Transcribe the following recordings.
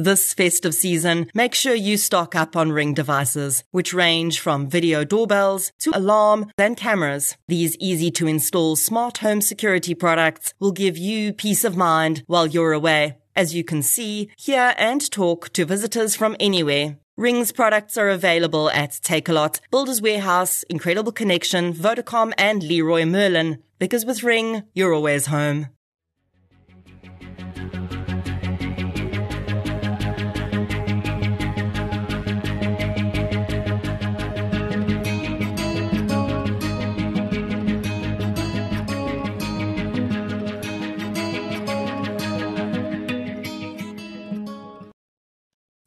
This festive season, make sure you stock up on Ring devices, which range from video doorbells to alarm and cameras. These easy to install smart home security products will give you peace of mind while you're away. As you can see, hear and talk to visitors from anywhere. Ring's products are available at Takealot, Builders Warehouse, Incredible Connection, Vodacom, and Leroy Merlin. Because with Ring, you're always home.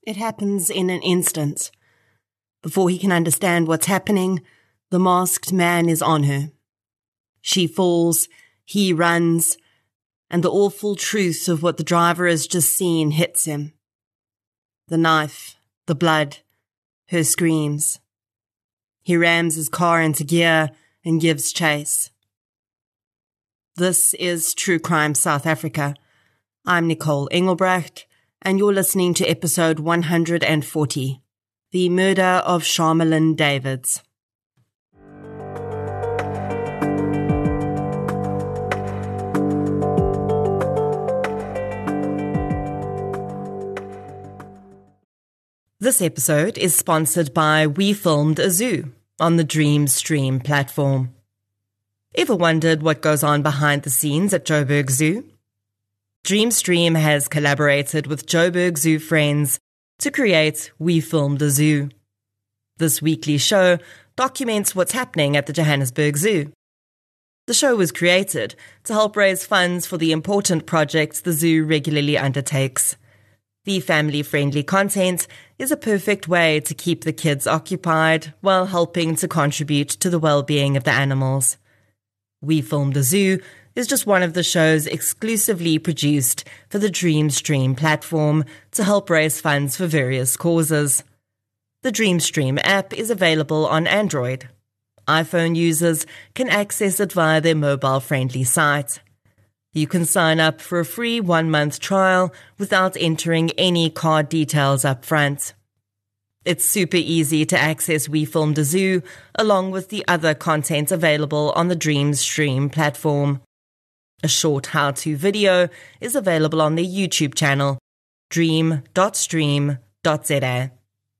It happens in an instant. Before he can understand what's happening, the masked man is on her. She falls, he runs, and the awful truth of what the driver has just seen hits him. The knife, the blood, her screams. He rams his car into gear and gives chase. This is True Crime South Africa. I'm Nicole Engelbrecht and you're listening to episode 140 The Murder of Charmelin Davids. This episode is sponsored by We Filmed a Zoo on the Dream Stream platform. Ever wondered what goes on behind the scenes at Joburg Zoo? Dreamstream has collaborated with Joburg Zoo friends to create We Filmed a Zoo. This weekly show documents what's happening at the Johannesburg Zoo. The show was created to help raise funds for the important projects the zoo regularly undertakes. The family friendly content is a perfect way to keep the kids occupied while helping to contribute to the well being of the animals. We Filmed a Zoo is just one of the shows exclusively produced for the Dreamstream platform to help raise funds for various causes. The Dreamstream app is available on Android. iPhone users can access it via their mobile friendly site. You can sign up for a free one month trial without entering any card details up front. It's super easy to access We Filmed a Zoo along with the other content available on the Dreamstream platform. A short how to video is available on their YouTube channel, dream.stream.za,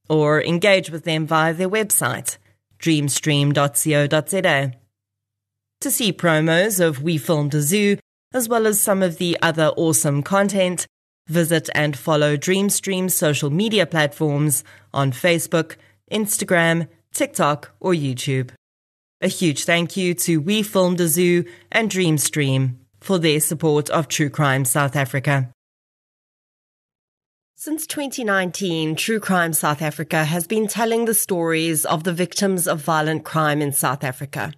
or engage with them via their website, dreamstream.co.za. To see promos of We Filmed a Zoo, as well as some of the other awesome content, visit and follow Dreamstream's social media platforms on Facebook, Instagram, TikTok, or YouTube. A huge thank you to We Filmed a Zoo and Dreamstream for their support of True Crime South Africa. Since 2019, True Crime South Africa has been telling the stories of the victims of violent crime in South Africa.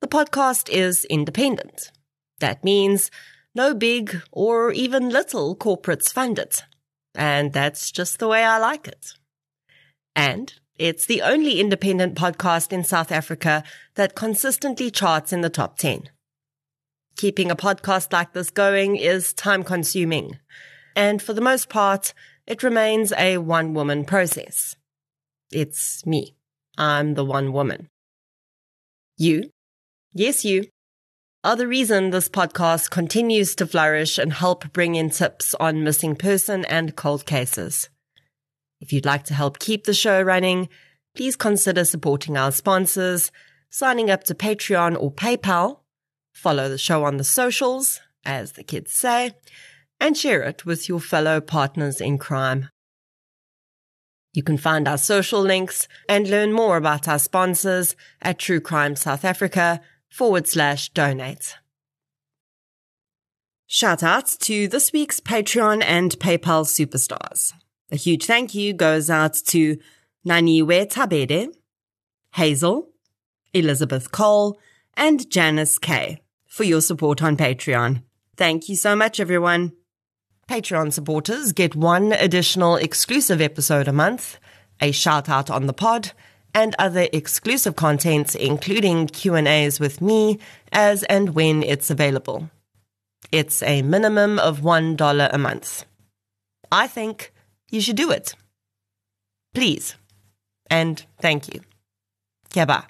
The podcast is independent. That means no big or even little corporates fund it. And that's just the way I like it. And it's the only independent podcast in South Africa that consistently charts in the top 10. Keeping a podcast like this going is time consuming. And for the most part, it remains a one woman process. It's me. I'm the one woman. You, yes, you, are the reason this podcast continues to flourish and help bring in tips on missing person and cold cases. If you'd like to help keep the show running, please consider supporting our sponsors, signing up to Patreon or PayPal, follow the show on the socials, as the kids say, and share it with your fellow partners in crime. You can find our social links and learn more about our sponsors at True Crime South Africa forward slash donate. Shout out to this week's Patreon and PayPal superstars. A huge thank you goes out to Naniwe Tabede, Hazel, Elizabeth Cole, and Janice K for your support on Patreon. Thank you so much, everyone. Patreon supporters get one additional exclusive episode a month, a shout out on the pod, and other exclusive contents including Q&As with me as and when it's available. It's a minimum of $1 a month. I think you should do it. Please. And thank you. Keba.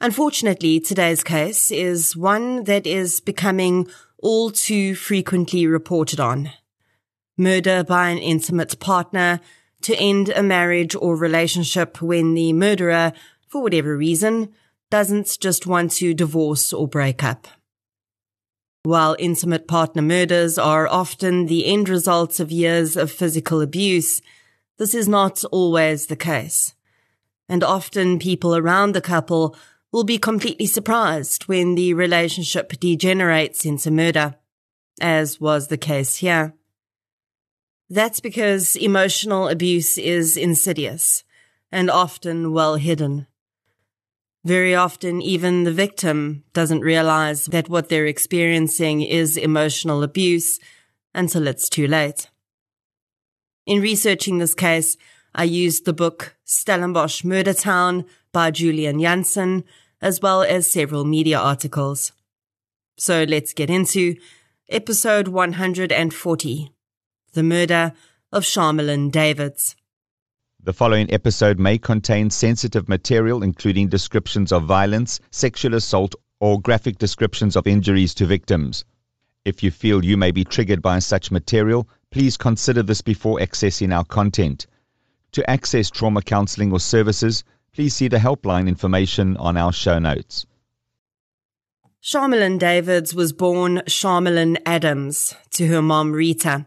Unfortunately, today's case is one that is becoming all too frequently reported on. Murder by an intimate partner to end a marriage or relationship when the murderer, for whatever reason, doesn't just want to divorce or break up. While intimate partner murders are often the end results of years of physical abuse, this is not always the case. And often people around the couple will be completely surprised when the relationship degenerates into murder, as was the case here. That's because emotional abuse is insidious and often well hidden. Very often, even the victim doesn't realize that what they're experiencing is emotional abuse until it's too late. In researching this case, I used the book Stellenbosch Murder Town by Julian Jansen, as well as several media articles. So let's get into episode 140, The Murder of Charmelin Davids. The following episode may contain sensitive material, including descriptions of violence, sexual assault, or graphic descriptions of injuries to victims. If you feel you may be triggered by such material, please consider this before accessing our content. To access trauma counseling or services, please see the helpline information on our show notes. Charmelin Davids was born Charmelin Adams to her mom Rita.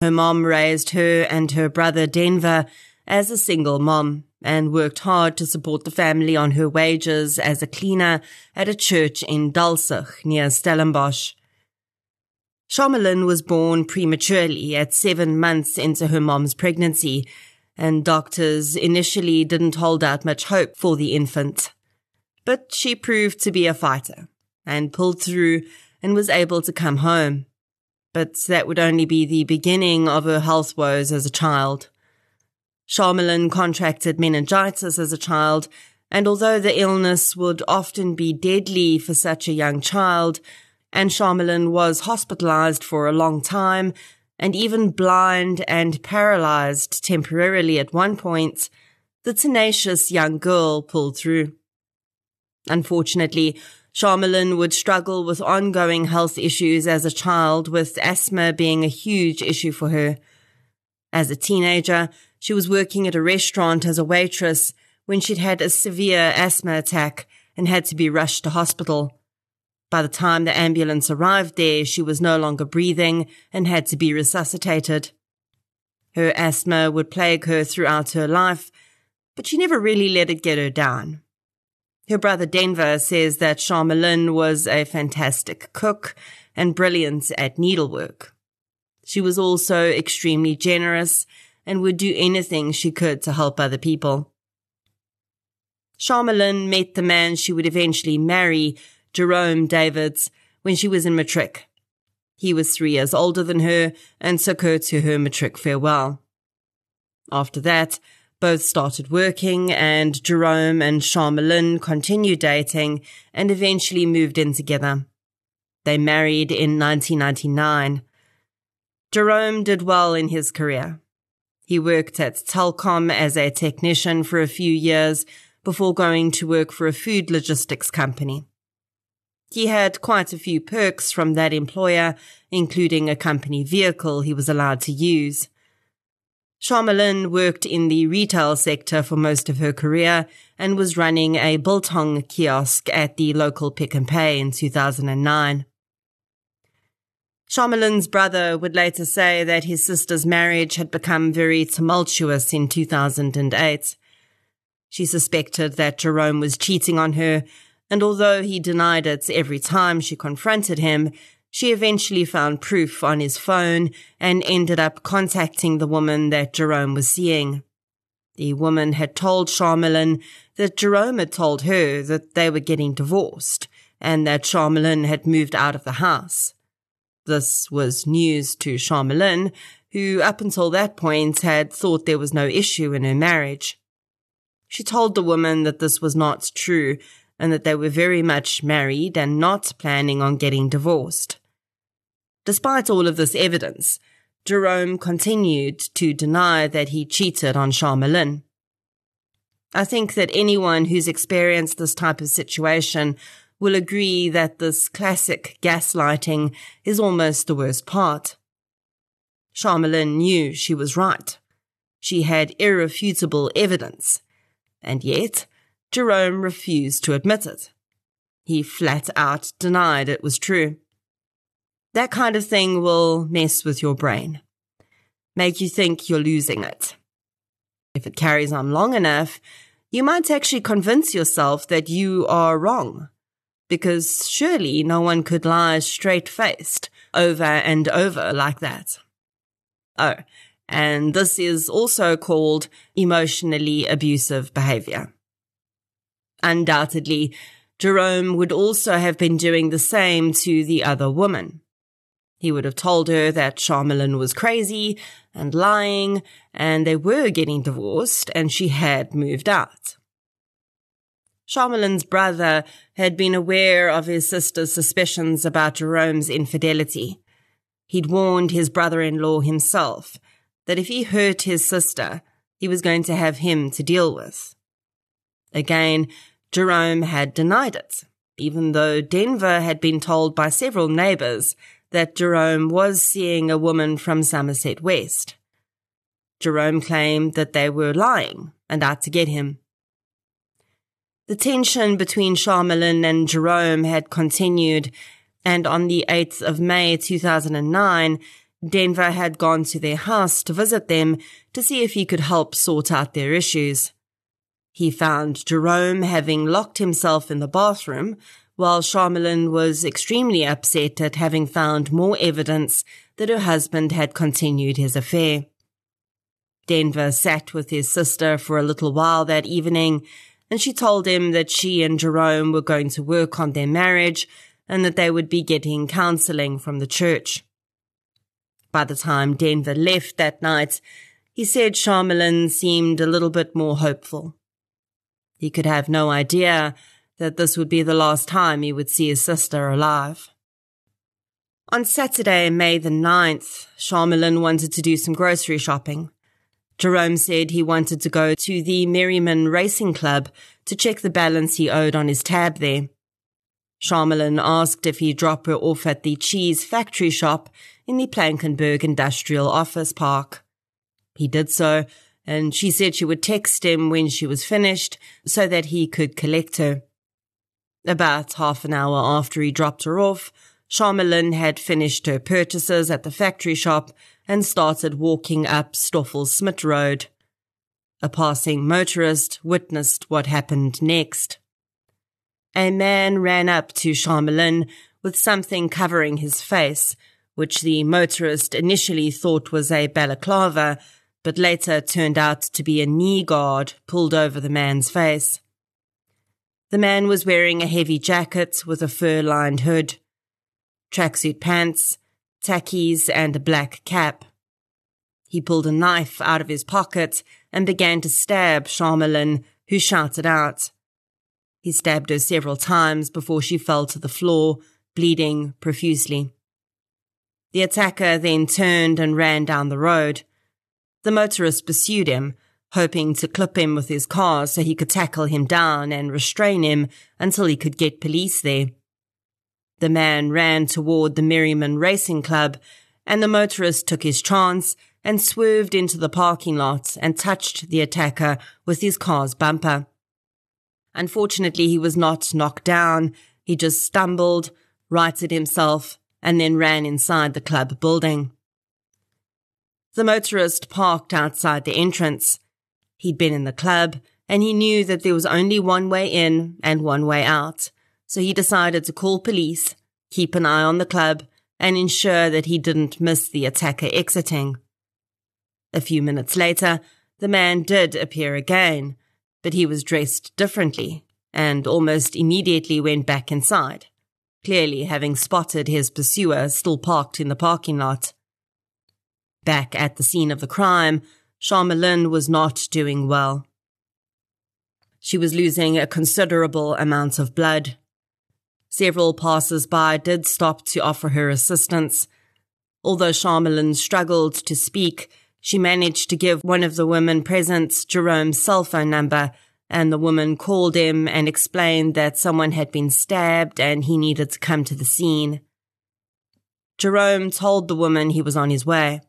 Her mom raised her and her brother Denver as a single mom and worked hard to support the family on her wages as a cleaner at a church in Dalsig near Stellenbosch. Charmelin was born prematurely at seven months into her mom's pregnancy, and doctors initially didn't hold out much hope for the infant. But she proved to be a fighter and pulled through and was able to come home. But that would only be the beginning of her health woes as a child. Charmelin contracted meningitis as a child, and although the illness would often be deadly for such a young child, and Charmelin was hospitalized for a long time, and even blind and paralyzed temporarily at one point, the tenacious young girl pulled through. Unfortunately, Charmelin would struggle with ongoing health issues as a child, with asthma being a huge issue for her. As a teenager, she was working at a restaurant as a waitress when she'd had a severe asthma attack and had to be rushed to hospital. By the time the ambulance arrived there, she was no longer breathing and had to be resuscitated. Her asthma would plague her throughout her life, but she never really let it get her down. Her brother Denver says that Charmelin was a fantastic cook and brilliant at needlework. She was also extremely generous and would do anything she could to help other people. Charmelin met the man she would eventually marry, Jerome Davids, when she was in matric. He was three years older than her and took her to her matric farewell. After that, both started working and Jerome and Charmelin continued dating and eventually moved in together. They married in 1999. Jerome did well in his career. He worked at Telkom as a technician for a few years before going to work for a food logistics company. He had quite a few perks from that employer, including a company vehicle he was allowed to use. Charmelin worked in the retail sector for most of her career and was running a biltong kiosk at the local Pick and Pay in 2009. Charmelin's brother would later say that his sister's marriage had become very tumultuous in 2008. She suspected that Jerome was cheating on her, and although he denied it every time she confronted him, she eventually found proof on his phone and ended up contacting the woman that Jerome was seeing. The woman had told Charmelin that Jerome had told her that they were getting divorced and that Charmelin had moved out of the house. This was news to Charmelin, who up until that point had thought there was no issue in her marriage. She told the woman that this was not true and that they were very much married and not planning on getting divorced. Despite all of this evidence, Jerome continued to deny that he cheated on Charmelin. I think that anyone who's experienced this type of situation will agree that this classic gaslighting is almost the worst part. Charmelin knew she was right. She had irrefutable evidence. And yet, Jerome refused to admit it. He flat out denied it was true. That kind of thing will mess with your brain, make you think you're losing it. If it carries on long enough, you might actually convince yourself that you are wrong. Because surely no one could lie straight faced over and over like that. Oh, and this is also called emotionally abusive behavior. Undoubtedly, Jerome would also have been doing the same to the other woman. He would have told her that Charmelin was crazy and lying, and they were getting divorced, and she had moved out. Charmelin's brother had been aware of his sister's suspicions about Jerome's infidelity. He'd warned his brother-in-law himself that if he hurt his sister, he was going to have him to deal with. Again, Jerome had denied it, even though Denver had been told by several neighbors that Jerome was seeing a woman from Somerset West. Jerome claimed that they were lying and out to get him. The tension between Charmelin and Jerome had continued, and on the 8th of May 2009, Denver had gone to their house to visit them to see if he could help sort out their issues. He found Jerome having locked himself in the bathroom while Charmelin was extremely upset at having found more evidence that her husband had continued his affair. Denver sat with his sister for a little while that evening, and she told him that she and Jerome were going to work on their marriage and that they would be getting counseling from the church. By the time Denver left that night, he said Charmelin seemed a little bit more hopeful. He could have no idea that this would be the last time he would see his sister alive. On Saturday, May the 9th, Charmelin wanted to do some grocery shopping. Jerome said he wanted to go to the Merriman Racing Club to check the balance he owed on his tab there. Charmelin asked if he'd drop her off at the cheese factory shop in the Plankenbrug Industrial Office Park. He did so, and she said she would text him when she was finished so that he could collect her. About half an hour after he dropped her off, Charmelin had finished her purchases at the factory shop and started walking up Stoffel Smith Road. A passing motorist witnessed what happened next. A man ran up to Charmelin with something covering his face, which the motorist initially thought was a balaclava, but later turned out to be a knee guard pulled over the man's face. The man was wearing a heavy jacket with a fur-lined hood, tracksuit pants, tackies, and a black cap. He pulled a knife out of his pocket and began to stab Charmelin, who shouted out. He stabbed her several times before she fell to the floor, bleeding profusely. The attacker then turned and ran down the road. The motorist pursued him, hoping to clip him with his car so he could tackle him down and restrain him until he could get police there. The man ran toward the Merriman Racing Club, and the motorist took his chance and swerved into the parking lot and touched the attacker with his car's bumper. Unfortunately, he was not knocked down. He just stumbled, righted himself, and then ran inside the club building. The motorist parked outside the entrance. He'd been in the club and he knew that there was only one way in and one way out. So he decided to call police, keep an eye on the club, and ensure that he didn't miss the attacker exiting. A few minutes later, the man did appear again, but he was dressed differently and almost immediately went back inside, clearly having spotted his pursuer still parked in the parking lot. Back at the scene of the crime, Charmelin was not doing well. She was losing a considerable amount of blood. Several passers-by did stop to offer her assistance. Although Charmelin struggled to speak, she managed to give one of the women present Jerome's cell phone number, and the woman called him and explained that someone had been stabbed and he needed to come to the scene. Jerome told the woman he was on his way.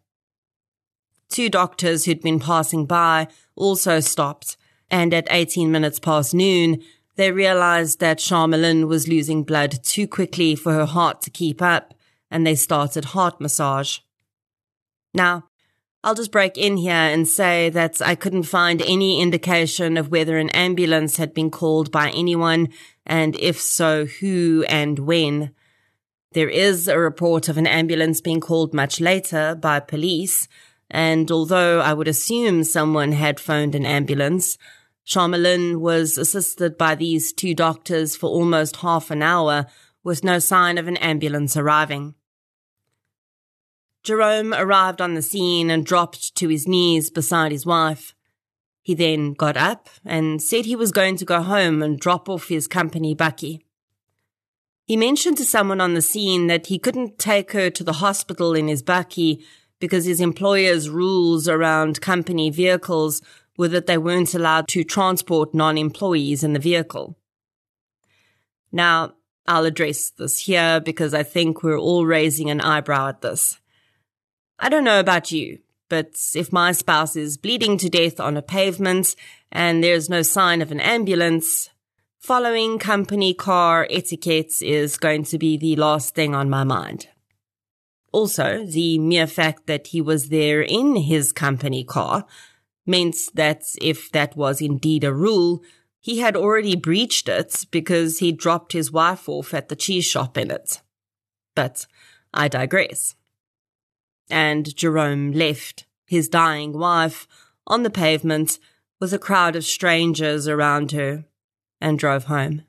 Two doctors who'd been passing by also stopped, and at 18 minutes past noon, they realized that Charmelin was losing blood too quickly for her heart to keep up, and they started heart massage. Now, I'll just break in here and say that I couldn't find any indication of whether an ambulance had been called by anyone, and if so, who and when. There is a report of an ambulance being called much later by police, and although I would assume someone had phoned an ambulance, Charmelin was assisted by these two doctors for almost half an hour with no sign of an ambulance arriving. Jerome arrived on the scene and dropped to his knees beside his wife. He then got up and said he was going to go home and drop off his company bakkie. He mentioned to someone on the scene that he couldn't take her to the hospital in his bakkie because his employer's rules around company vehicles were that they weren't allowed to transport non-employees in the vehicle. Now, I'll address this here because I think we're all raising an eyebrow at this. I don't know about you, but if my spouse is bleeding to death on a pavement and there's no sign of an ambulance, following company car etiquette is going to be the last thing on my mind. Also, the mere fact that he was there in his company car meant that if that was indeed a rule, he had already breached it because he dropped his wife off at the cheese shop in it. But I digress. And Jerome left his dying wife on the pavement with a crowd of strangers around her and drove home.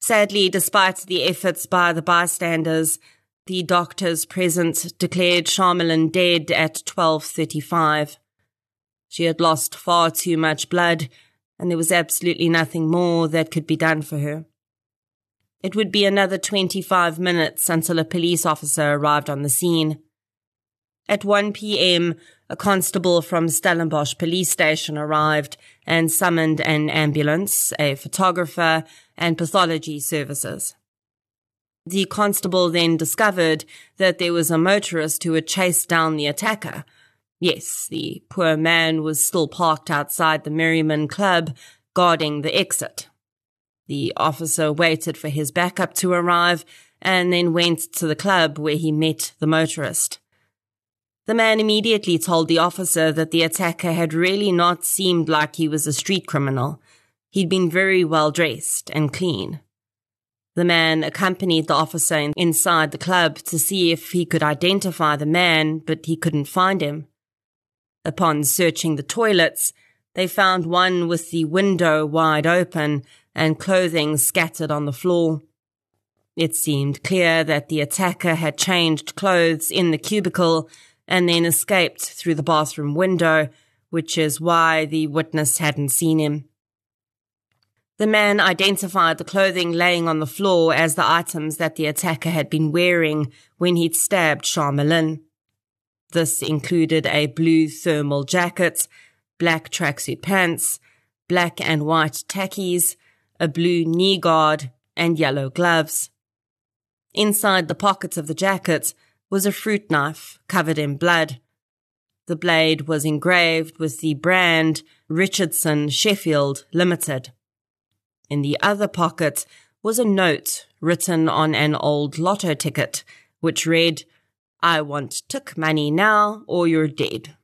Sadly, despite the efforts by the bystanders, the doctors present declared Charmelin dead at 12.35. She had lost far too much blood, and there was absolutely nothing more that could be done for her. It would be another 25 minutes until a police officer arrived on the scene. At 1 p.m., a constable from Stellenbosch police station arrived and summoned an ambulance, a photographer, and pathology services. The constable then discovered that there was a motorist who had chased down the attacker. Yes, the poor man was still parked outside the Merriman Club, guarding the exit. The officer waited for his backup to arrive and then went to the club where he met the motorist. The man immediately told the officer that the attacker had really not seemed like he was a street criminal. He'd been very well dressed and clean. The man accompanied the officer inside the club to see if he could identify the man, but he couldn't find him. Upon searching the toilets, they found one with the window wide open and clothing scattered on the floor. It seemed clear that the attacker had changed clothes in the cubicle and then escaped through the bathroom window, which is why the witness hadn't seen him. The man identified the clothing laying on the floor as the items that the attacker had been wearing when he'd stabbed Charmelin. This included a blue thermal jacket, black tracksuit pants, black and white tackies, a blue knee guard, and yellow gloves. Inside the pockets of the jacket was a fruit knife covered in blood. The blade was engraved with the brand Richardson Sheffield Limited. In the other pocket was a note written on an old lotto ticket, which read, I want took money now or you're dead.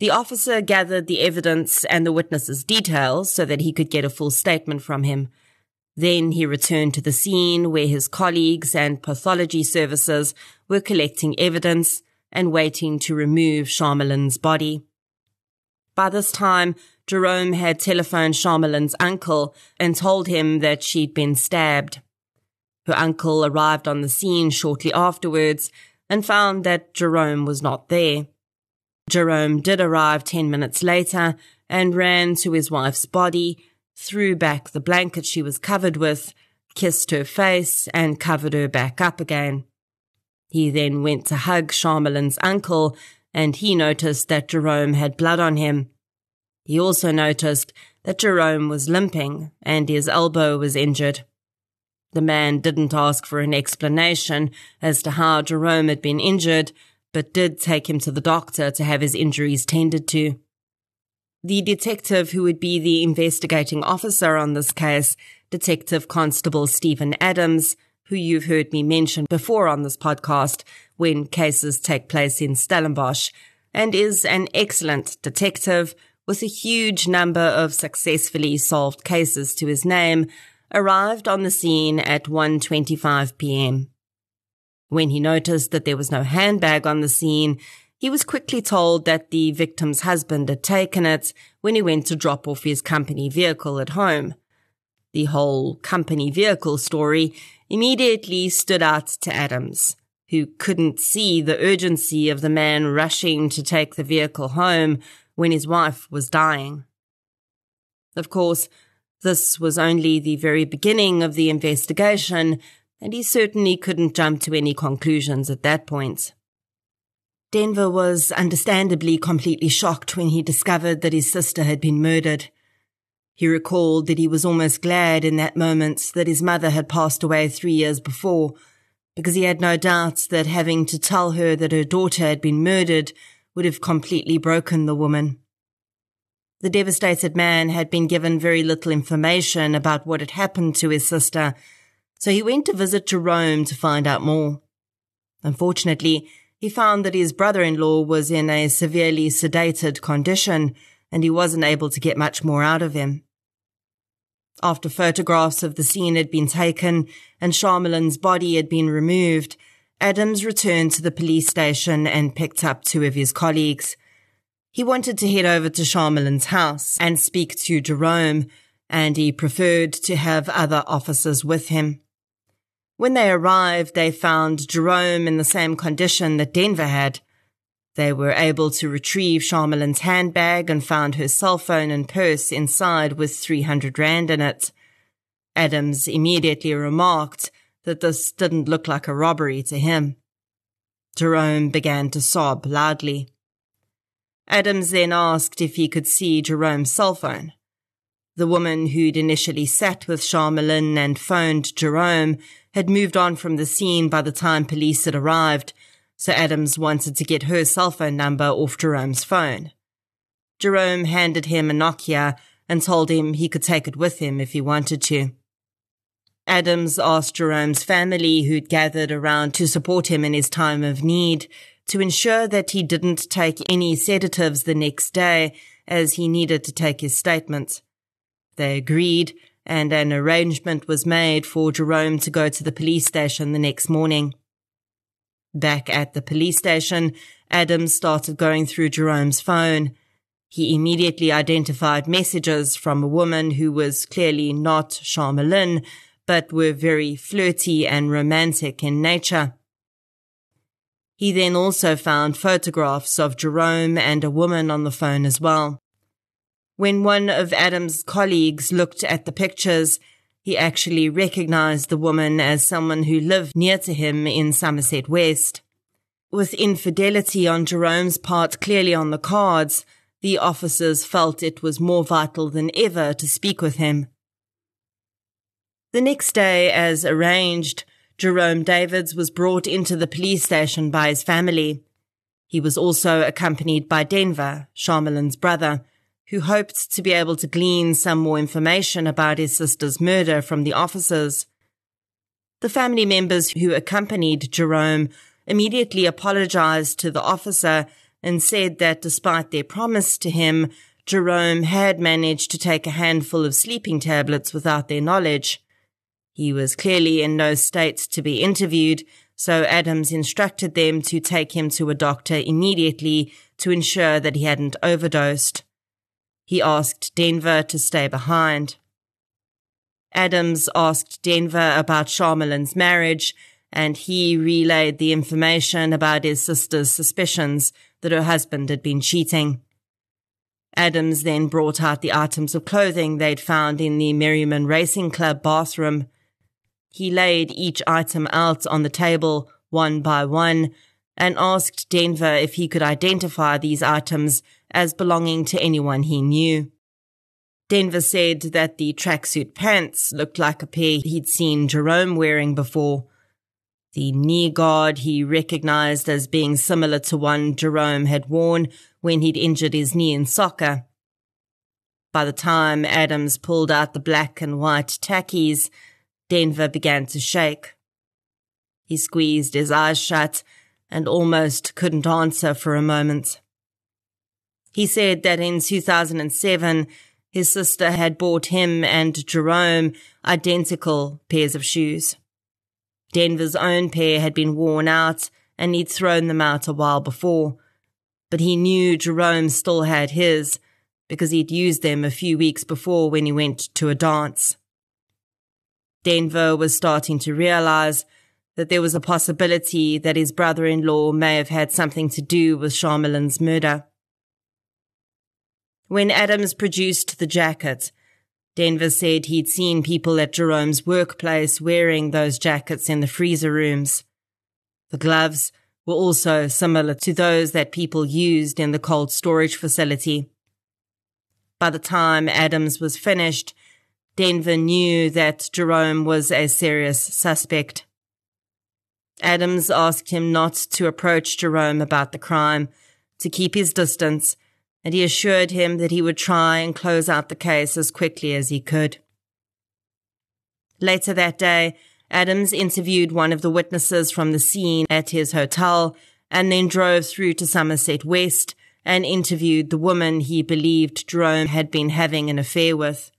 The officer gathered the evidence and the witness's details so that he could get a full statement from him. Then he returned to the scene where his colleagues and pathology services were collecting evidence and waiting to remove Charmelin's body. By this time, Jerome had telephoned Charmelin's uncle and told him that she'd been stabbed. Her uncle arrived on the scene shortly afterwards and found that Jerome was not there. Jerome did arrive 10 minutes later and ran to his wife's body, threw back the blanket she was covered with, kissed her face, and covered her back up again. He then went to hug Charmelin's uncle, and he noticed that Jerome had blood on him. He also noticed that Jerome was limping and his elbow was injured. The man didn't ask for an explanation as to how Jerome had been injured, but did take him to the doctor to have his injuries tended to. The detective who would be the investigating officer on this case, Detective Constable Stephen Adams, who you've heard me mention before on this podcast when cases take place in Stellenbosch, and is an excellent detective with a huge number of successfully solved cases to his name, arrived on the scene at 1.25 p.m. When he noticed that there was no handbag on the scene, he was quickly told that the victim's husband had taken it when he went to drop off his company vehicle at home. The whole company vehicle story immediately stood out to Adams, who couldn't see the urgency of the man rushing to take the vehicle home when his wife was dying. Of course, this was only the very beginning of the investigation, and he certainly couldn't jump to any conclusions at that point. Denver was understandably completely shocked when he discovered that his sister had been murdered. He recalled that he was almost glad in that moment that his mother had passed away three years before, because he had no doubt that having to tell her that her daughter had been murdered would have completely broken the woman. The devastated man had been given very little information about what had happened to his sister, so he went to visit Jerome to find out more. Unfortunately, he found that his brother-in-law was in a severely sedated condition, and he wasn't able to get much more out of him. After photographs of the scene had been taken and Charmelin's body had been removed, Adams returned to the police station and picked up two of his colleagues. He wanted to head over to Charmelin's house and speak to Jerome, and he preferred to have other officers with him. When they arrived, they found Jerome in the same condition that Denver had. They were able to retrieve Charmelin's handbag and found her cell phone and purse inside with 300 rand in it. Adams immediately remarked that this didn't look like a robbery to him. Jerome began to sob loudly. Adams then asked if he could see Jerome's cell phone. The woman who'd initially sat with Charmelin and phoned Jerome had moved on from the scene by the time police had arrived, so Adams wanted to get her cell phone number off Jerome's phone. Jerome handed him a Nokia and told him he could take it with him if he wanted to. Adams asked Jerome's family, who'd gathered around to support him in his time of need, to ensure that he didn't take any sedatives the next day, as he needed to take his statements. They agreed, and an arrangement was made for Jerome to go to the police station the next morning. Back at the police station, Adams started going through Jerome's phone. He immediately identified messages from a woman who was clearly not Charmelin, but were very flirty and romantic in nature. He then also found photographs of Jerome and a woman on the phone as well. When one of Adam's colleagues looked at the pictures, he actually recognized the woman as someone who lived near to him in Somerset West. With infidelity on Jerome's part clearly on the cards, the officers felt it was more vital than ever to speak with him. The next day, as arranged, Jerome Davids was brought into the police station by his family. He was also accompanied by Denver, Charmelin's brother, who hoped to be able to glean some more information about his sister's murder from the officers. The family members who accompanied Jerome immediately apologized to the officer and said that despite their promise to him, Jerome had managed to take a handful of sleeping tablets without their knowledge. He was clearly in no state to be interviewed, so Adams instructed them to take him to a doctor immediately to ensure that he hadn't overdosed. He asked Denver to stay behind. Adams asked Denver about Charmelin's marriage, and he relayed the information about his sister's suspicions that her husband had been cheating. Adams then brought out the items of clothing they'd found in the Merriman Racing Club bathroom. He laid each item out on the table, one by one and asked Denver if he could identify these items as belonging to anyone he knew. Denver said that the tracksuit pants looked like a pair he'd seen Jerome wearing before. The knee guard he recognized as being similar to one Jerome had worn when he'd injured his knee in soccer. By the time Adams pulled out the black and white tackies, Denver began to shake. He squeezed his eyes shut and almost couldn't answer for a moment. He said that in 2007, his sister had bought him and Jerome identical pairs of shoes. Denver's own pair had been worn out and he'd thrown them out a while before, but he knew Jerome still had his because he'd used them a few weeks before when he went to a dance. Denver was starting to realize that there was a possibility that his brother-in-law may have had something to do with Charmelin's murder. When Adams produced the jacket, Denver said he'd seen people at Jerome's workplace wearing those jackets in the freezer rooms. The gloves were also similar to those that people used in the cold storage facility. By the time Adams was finished, Denver knew that Jerome was a serious suspect. Adams asked him not to approach Jerome about the crime, to keep his distance, and he assured him that he would try and close out the case as quickly as he could. Later that day, Adams interviewed one of the witnesses from the scene at his hotel and then drove through to Somerset West and interviewed the woman he believed Jerome had been having an affair with.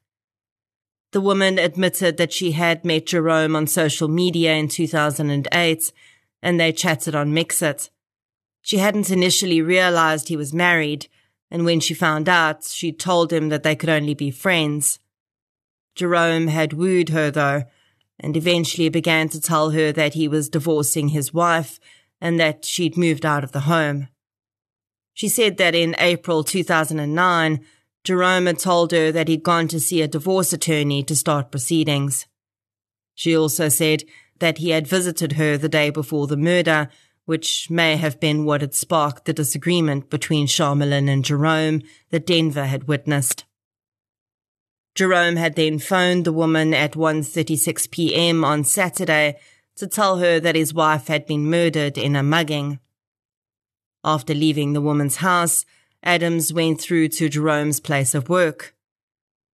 The woman admitted that she had met Jerome on social media in 2008 and they chatted on Mixit. She hadn't initially realized he was married and when she found out, she told him that they could only be friends. Jerome had wooed her, though, and eventually began to tell her that he was divorcing his wife and that she'd moved out of the home. She said that in April 2009, Jerome had told her that he'd gone to see a divorce attorney to start proceedings. She also said that he had visited her the day before the murder which may have been what had sparked the disagreement between Charmelin and Jerome that Denver had witnessed. Jerome had then phoned the woman at 1.36 p.m. on Saturday to tell her that his wife had been murdered in a mugging. After leaving the woman's house, Adams went through to Jerome's place of work.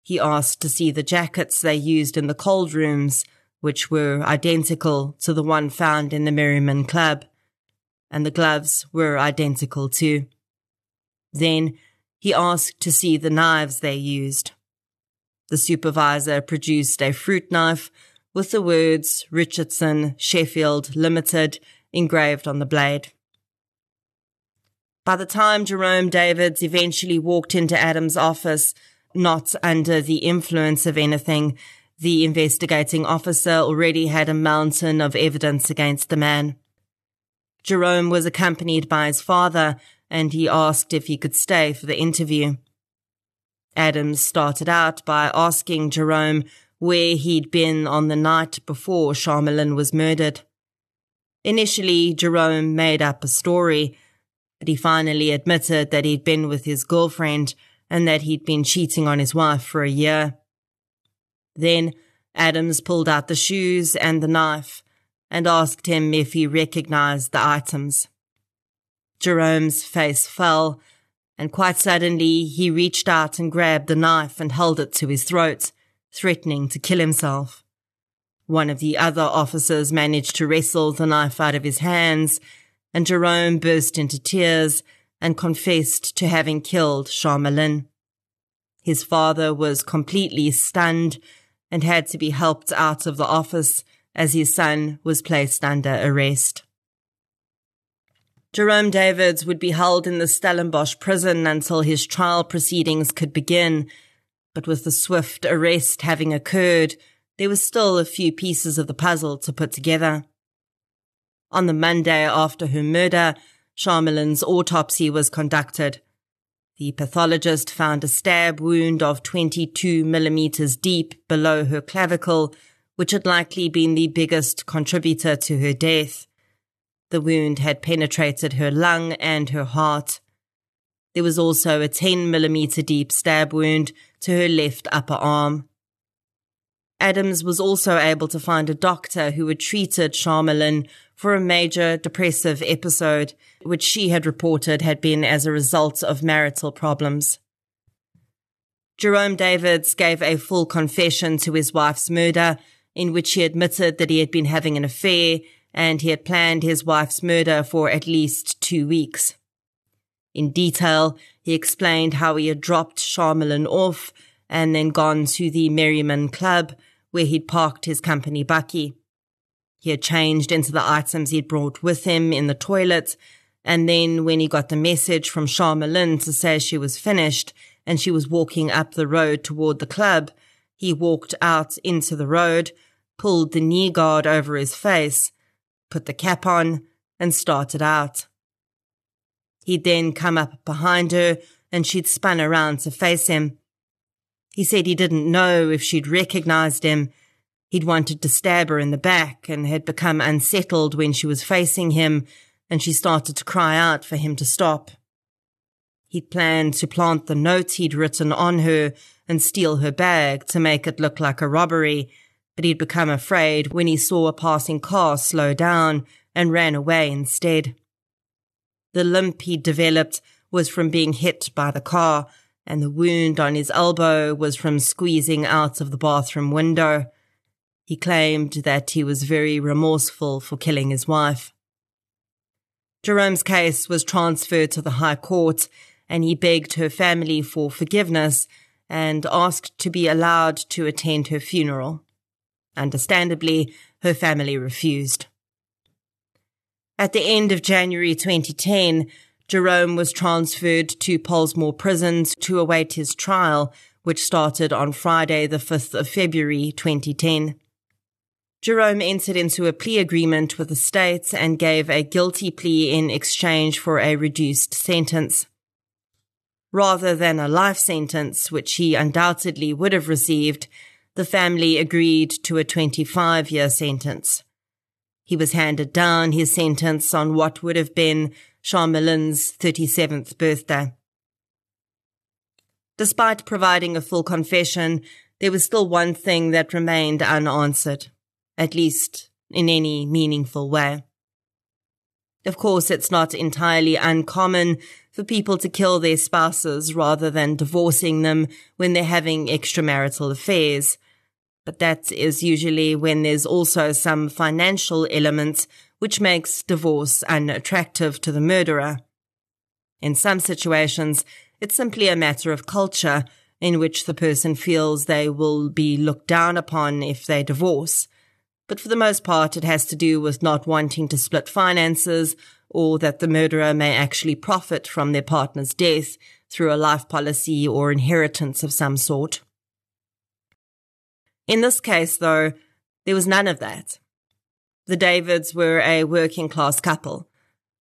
He asked to see the jackets they used in the cold rooms, which were identical to the one found in the Merriman Club and the gloves were identical too. Then he asked to see the knives they used. The supervisor produced a fruit knife with the words Richardson Sheffield Limited engraved on the blade. By the time Jerome Davids eventually walked into Adams' office, not under the influence of anything, the investigating officer already had a mountain of evidence against the man. Jerome was accompanied by his father, and he asked if he could stay for the interview. Adams started out by asking Jerome where he'd been on the night before Charmelin was murdered. Initially, Jerome made up a story, he finally admitted that he'd been with his girlfriend and that he'd been cheating on his wife for a year. Then Adams pulled out the shoes and the knife and asked him if he recognized the items. Jerome's face fell, and quite suddenly he reached out and grabbed the knife and held it to his throat, threatening to kill himself. One of the other officers managed to wrestle the knife out of his hands, and Jerome burst into tears and confessed to having killed Charmelin. His father was completely stunned and had to be helped out of the office as his son was placed under arrest. Jerome Davids would be held in the Stellenbosch prison until his trial proceedings could begin, but with the swift arrest having occurred, there were still a few pieces of the puzzle to put together. On the Monday after her murder, Charmelin's autopsy was conducted. The pathologist found a stab wound of 22 millimeters deep below her clavicle which had likely been the biggest contributor to her death. The wound had penetrated her lung and her heart. There was also a 10 millimeter deep stab wound to her left upper arm. Adams was also able to find a doctor who had treated Charmelin for a major depressive episode, which she had reported had been as a result of marital problems. Jerome Davids gave a full confession to his wife's murder, in which he admitted that he had been having an affair and he had planned his wife's murder for at least two weeks. In detail, he explained how he had dropped Charmelin off and then gone to the Merriman Club, where he'd parked his company bakkie. He had changed into the items he'd brought with him in the toilet, and then when he got the message from Charmelin to say she was finished and she was walking up the road toward the club, he walked out into the road, pulled the knee guard over his face, put the cap on, and started out. He'd then come up behind her and she'd spun around to face him. He said he didn't know if she'd recognized him. He'd wanted to stab her in the back and had become unsettled when she was facing him and she started to cry out for him to stop. He'd planned to plant the note he'd written on her and steal her bag to make it look like a robbery, but he'd become afraid when he saw a passing car slow down and ran away instead. The limp he'd developed was from being hit by the car and the wound on his elbow was from squeezing out of the bathroom window. He claimed that he was very remorseful for killing his wife. Jerome's case was transferred to the High Court, and he begged her family for forgiveness and asked to be allowed to attend her funeral. Understandably, her family refused. At the end of January 2010, Jerome was transferred to Pollsmoor prisons to await his trial, which started on Friday, the 5th of February 2010. Jerome entered into a plea agreement with the states and gave a guilty plea in exchange for a reduced sentence. Rather than a life sentence, which he undoubtedly would have received, the family agreed to a 25 year sentence. He was handed down his sentence on what would have been Charmelin's 37th birthday. Despite providing a full confession, there was still one thing that remained unanswered, at least in any meaningful way. Of course, it's not entirely uncommon for people to kill their spouses rather than divorcing them when they're having extramarital affairs. But that is usually when there's also some financial element which makes divorce unattractive to the murderer. In some situations, it's simply a matter of culture in which the person feels they will be looked down upon if they divorce. But for the most part, it has to do with not wanting to split finances or that the murderer may actually profit from their partner's death through a life policy or inheritance of some sort. In this case, though, there was none of that. The Davids were a working class couple.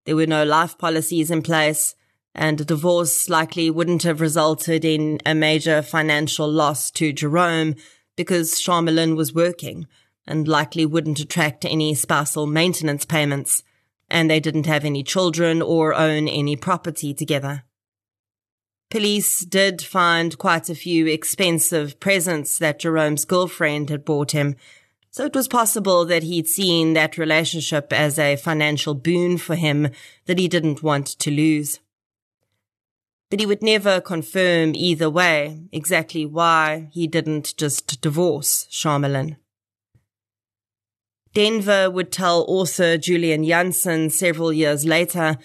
There were no life policies in place, and a divorce likely wouldn't have resulted in a major financial loss to Jerome because Charmelin was working and likely wouldn't attract any spousal maintenance payments, and they didn't have any children or own any property together. Police did find quite a few expensive presents that Jerome's girlfriend had bought him, so it was possible that he'd seen that relationship as a financial boon for him that he didn't want to lose. But he would never confirm either way exactly why he didn't just divorce Charmelin. Denver would tell author Julian Janssen several years later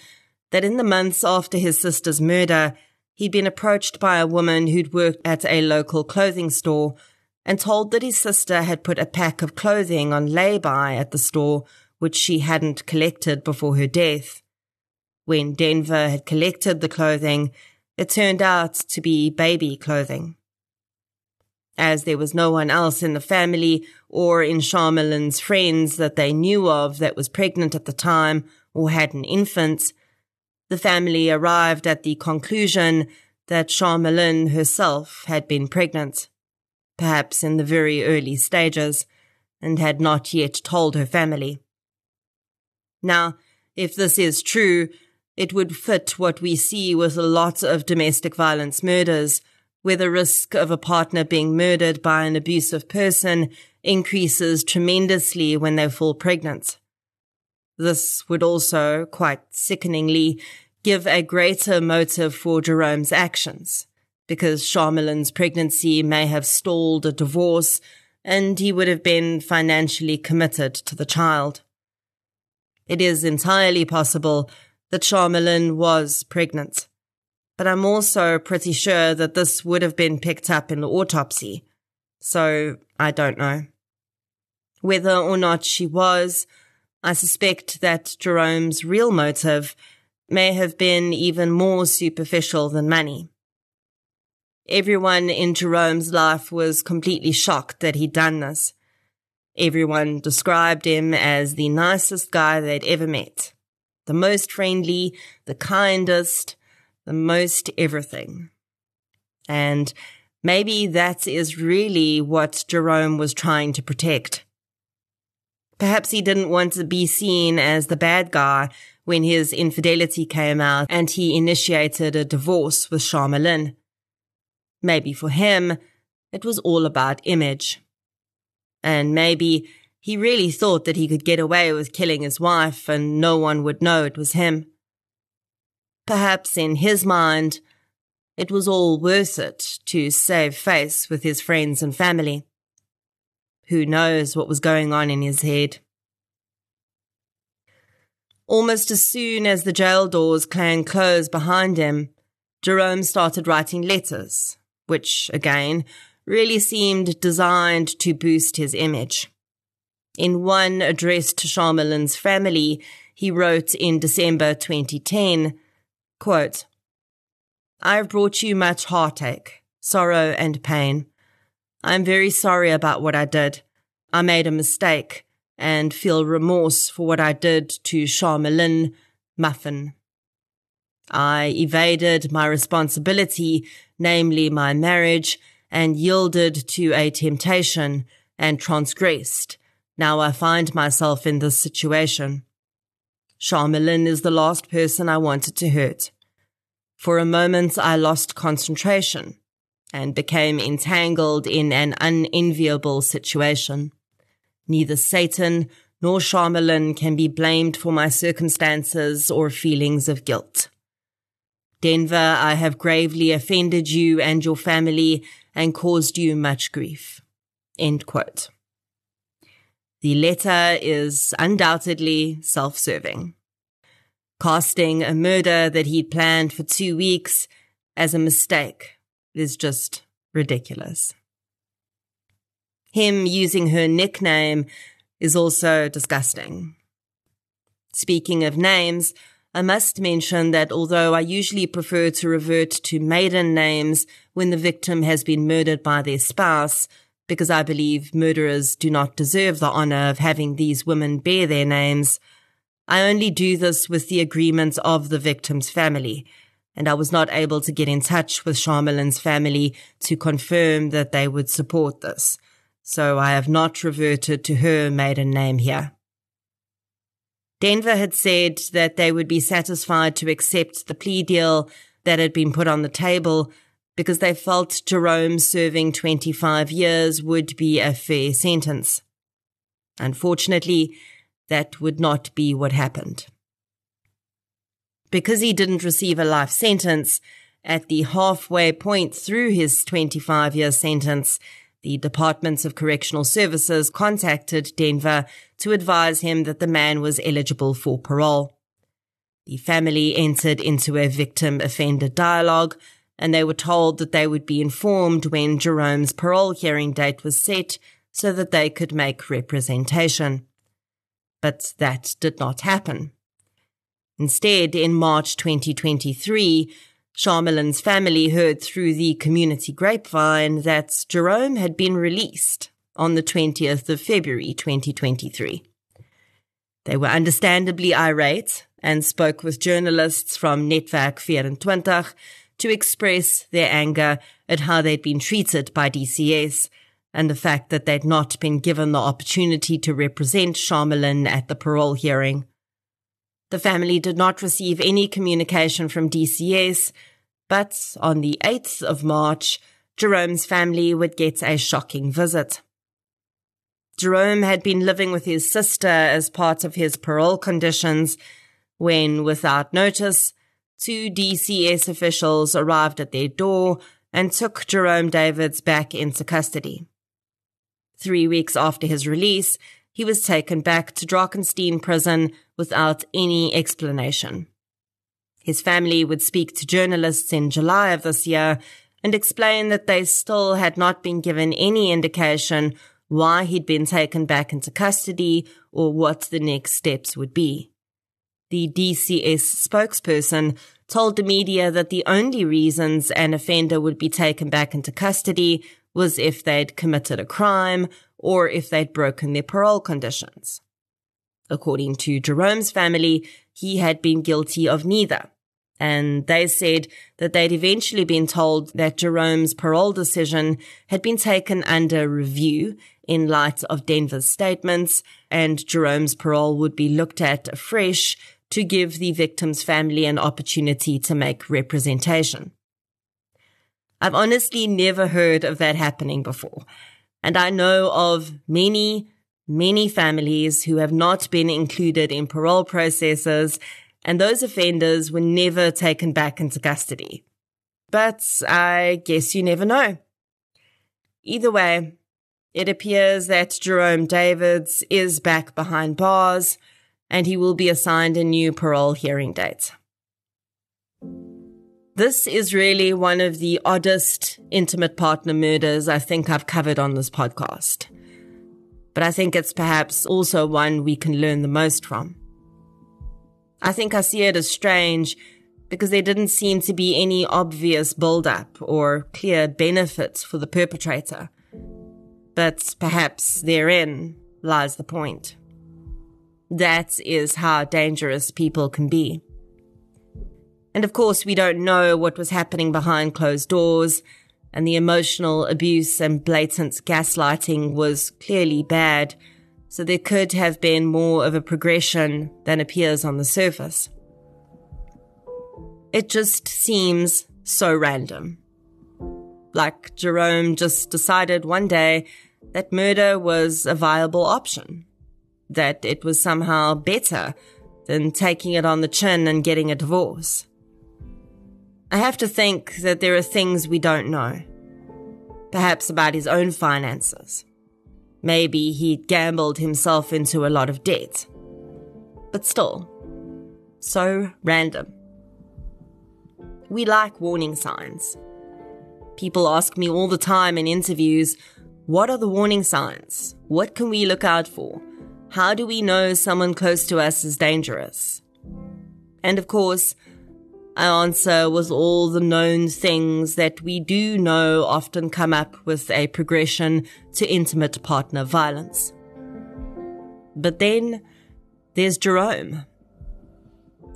that in the months after his sister's murder, he'd been approached by a woman who'd worked at a local clothing store and told that his sister had put a pack of clothing on lay-by at the store which she hadn't collected before her death. When Denver had collected the clothing, it turned out to be baby clothing. As there was no one else in the family or in Charmelin's friends that they knew of that was pregnant at the time or had an infant, the family arrived at the conclusion that Charmelin herself had been pregnant perhaps in the very early stages, and had not yet told her family. Now, If this is true, it would fit what we see with a lot of domestic violence murders, where the risk of a partner being murdered by an abusive person increases tremendously when they fall pregnant. This would also, quite sickeningly, give a greater motive for Jerome's actions, because Charmelin's pregnancy may have stalled a divorce and he would have been financially committed to the child. It is entirely possible that Charmelin was pregnant, but I'm also pretty sure that this would have been picked up in the autopsy, so I don't know. Whether or not she was, I suspect that Jerome's real motive may have been even more superficial than money. Everyone in Jerome's life was completely shocked that he'd done this. Everyone described him as the nicest guy they'd ever met. The most friendly, the kindest, the most everything. And maybe that is really what Jerome was trying to protect. Perhaps he didn't want to be seen as the bad guy when his infidelity came out and he initiated a divorce with Charmelin. Maybe for him, it was all about image. And maybe he really thought that he could get away with killing his wife and no one would know it was him. Perhaps in his mind, it was all worth it to save face with his friends and family. Who knows what was going on in his head? Almost as soon as the jail doors clanged closed behind him, Jerome started writing letters, which, again, really seemed designed to boost his image. In one addressed to Charmelin's family, he wrote in December 2010, quote, I have brought you much heartache, sorrow, and pain. I am very sorry about what I did. I made a mistake and feel remorse for what I did to Charmelin Muffin. I evaded my responsibility, namely my marriage, and yielded to a temptation and transgressed. Now I find myself in this situation. Charmelin is the last person I wanted to hurt. For a moment I lost concentration and became entangled in an unenviable situation. Neither Satan nor Charmelin can be blamed for my circumstances or feelings of guilt. Denver, I have gravely offended you and your family and caused you much grief. End quote. The letter is undoubtedly self-serving. Casting a murder that he'd planned for two weeks as a mistake is just ridiculous. Him using her nickname is also disgusting. Speaking of names, I must mention that although I usually prefer to revert to maiden names when the victim has been murdered by their spouse, because I believe murderers do not deserve the honor of having these women bear their names, I only do this with the agreement of the victim's family, and I was not able to get in touch with Charmelin's family to confirm that they would support this, so I have not reverted to her maiden name here. Denver had said that they would be satisfied to accept the plea deal that had been put on the table because they felt Jerome serving 25 years would be a fair sentence. Unfortunately, that would not be what happened. Because he didn't receive a life sentence, at the halfway point through his 25 year sentence, the Departments of Correctional Services contacted Denver to advise him that the man was eligible for parole. The family entered into a victim offender dialogue and they were told that they would be informed when Jerome's parole hearing date was set so that they could make representation. But that did not happen. Instead, in March 2023, Charmelin's family heard through the community grapevine that Jerome had been released on the 20th of February 2023. They were understandably irate and spoke with journalists from Netwerk 24 to express their anger at how they'd been treated by DCS and the fact that they'd not been given the opportunity to represent Charmelin at the parole hearing. The family did not receive any communication from DCS, but on the 8th of March, Jerome's family would get a shocking visit. Jerome had been living with his sister as part of his parole conditions when, without notice, two DCS officials arrived at their door and took Jerome Davids back into custody. Three weeks after his release, he was taken back to Drakenstein prison without any explanation. His family would speak to journalists in July of this year and explain that they still had not been given any indication why he'd been taken back into custody or what the next steps would be. The DCS spokesperson told the media that the only reasons an offender would be taken back into custody was if they'd committed a crime or if they'd broken their parole conditions. According to Jerome's family, he had been guilty of neither. And they said that they'd eventually been told that Jerome's parole decision had been taken under review in light of Denver's statements, and Jerome's parole would be looked at afresh to give the victim's family an opportunity to make representation. I've honestly never heard of that happening before. And I know of many, many families who have not been included in parole processes, and those offenders were never taken back into custody. But I guess you never know. Either way, it appears that Jerome Davids is back behind bars, and he will be assigned a new parole hearing date. This is really one of the oddest intimate partner murders I think I've covered on this podcast. But I think it's perhaps also one we can learn the most from. I think I see it as strange because there didn't seem to be any obvious build-up or clear benefits for the perpetrator. But perhaps therein lies the point. That is how dangerous people can be. And of course, we don't know what was happening behind closed doors, and the emotional abuse and blatant gaslighting was clearly bad, so there could have been more of a progression than appears on the surface. It just seems so random. Like Jerome just decided one day that murder was a viable option, that it was somehow better than taking it on the chin and getting a divorce. I have to think that there are things we don't know. Perhaps about his own finances. Maybe he'd gambled himself into a lot of debt. But still, so random. We like warning signs. People ask me all the time in interviews, what are the warning signs? What can we look out for? How do we know someone close to us is dangerous? And of course, I answer was all the known things that we do know often come up with a progression to intimate partner violence. But then there's Jerome.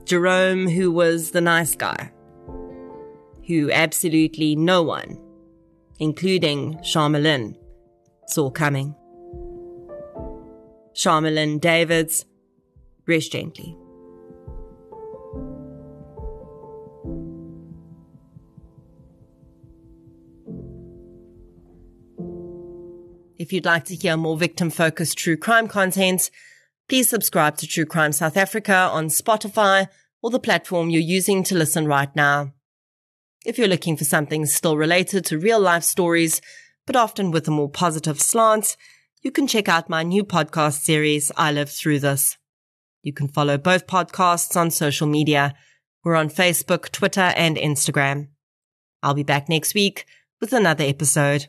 Jerome, who was the nice guy, who absolutely no one, including Charmelin, saw coming. Charmelin Davids, rest gently. If you'd like to hear more victim focused true crime content, please subscribe to True Crime South Africa on Spotify or the platform you're using to listen right now. If you're looking for something still related to real life stories, but often with a more positive slant, you can check out my new podcast series, I Live Through This. You can follow both podcasts on social media. We're on Facebook, Twitter, and Instagram. I'll be back next week with another episode.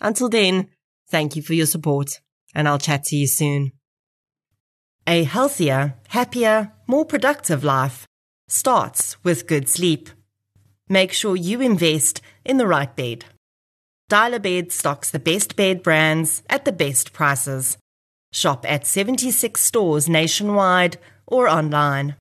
Until then, Thank you for your support, and I'll chat to you soon. A healthier, happier, more productive life starts with good sleep. Make sure you invest in the right bed. Dial-A-Bed stocks the best bed brands at the best prices. Shop at 76 stores nationwide or online.